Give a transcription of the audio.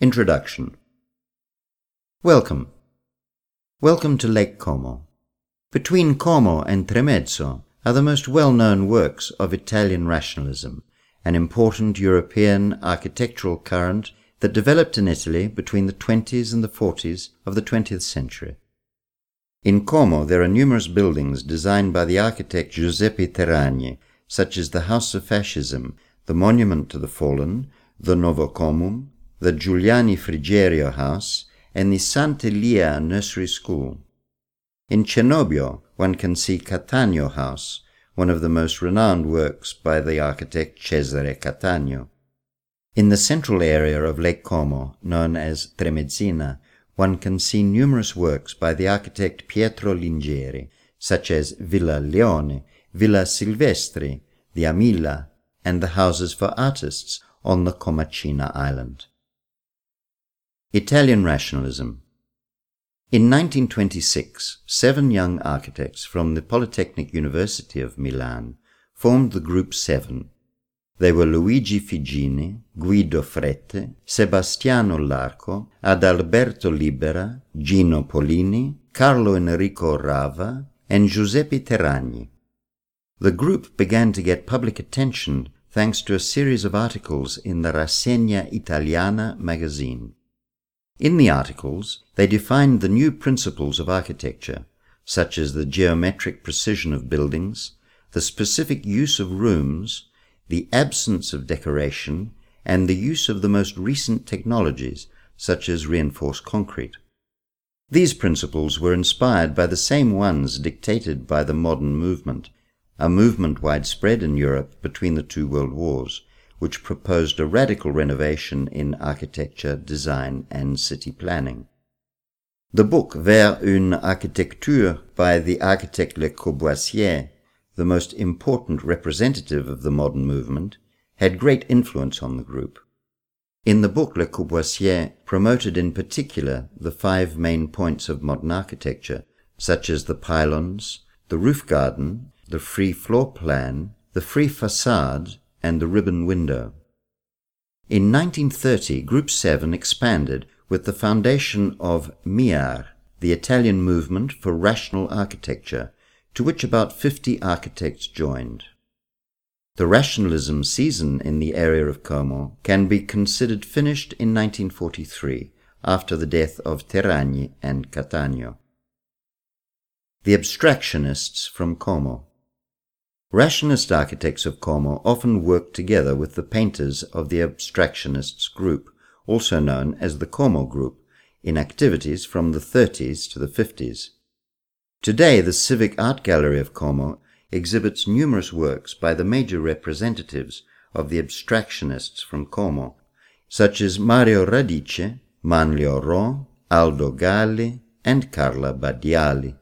Introduction Welcome. Welcome to Lake Como. Between Como and Tremezzo are the most well-known works of Italian rationalism, an important European architectural current that developed in Italy between the 20s and the 40s of the 20th century. In Como there are numerous buildings designed by the architect Giuseppe Terragni, such as the House of Fascism, the Monument to the Fallen, the Novocomum, the Giuliani Frigerio House, and the Sant'Elia Nursery School. In Cernobbio, one can see Cattaneo House, one of the most renowned works by the architect Cesare Cattaneo. In the central area of Lake Como, known as Tremezzina, one can see numerous works by the architect Pietro Lingeri, such as Villa Leone, Villa Silvestri, the Amilla, and the houses for artists on the Comacina island. Italian Rationalism In 1926, seven young architects from the Polytechnic University of Milan formed the Group Seven. They were Luigi Figini, Guido Frette, Sebastiano Larco, Adalberto Libera, Gino Pollini, Carlo Enrico Rava, and Giuseppe Terragni. The group began to get public attention thanks to a series of articles in the Rassegna Italiana magazine. In the articles, they defined the new principles of architecture, such as the geometric precision of buildings, the specific use of rooms, the absence of decoration, and the use of the most recent technologies, such as reinforced concrete. These principles were inspired by the same ones dictated by the modern movement, a movement widespread in Europe between the two world wars, which proposed a radical renovation in architecture, design, and city planning. The book Vers une architecture by the architect Le Corbusier, the most important representative of the modern movement, had great influence on the group. In the book Le Corbusier promoted in particular the five main points of modern architecture, such as the pylons, the roof garden, the free floor plan, the free facade, and the ribbon window. In 1930, Group 7 expanded with the foundation of MIAR, the Italian movement for rational architecture, to which about 50 architects joined. The rationalism season in the area of Como can be considered finished in 1943, after the death of Terragni and Cattaneo. The abstractionists from Como. Rationalist architects of Como often worked together with the painters of the abstractionists group, also known as the Como group, in activities from the 30s to the 50s. Today, the Civic Art Gallery of Como exhibits numerous works by the major representatives of the abstractionists from Como, such as Mario Radice, Manlio Rho, Aldo Galli, and Carla Badiali.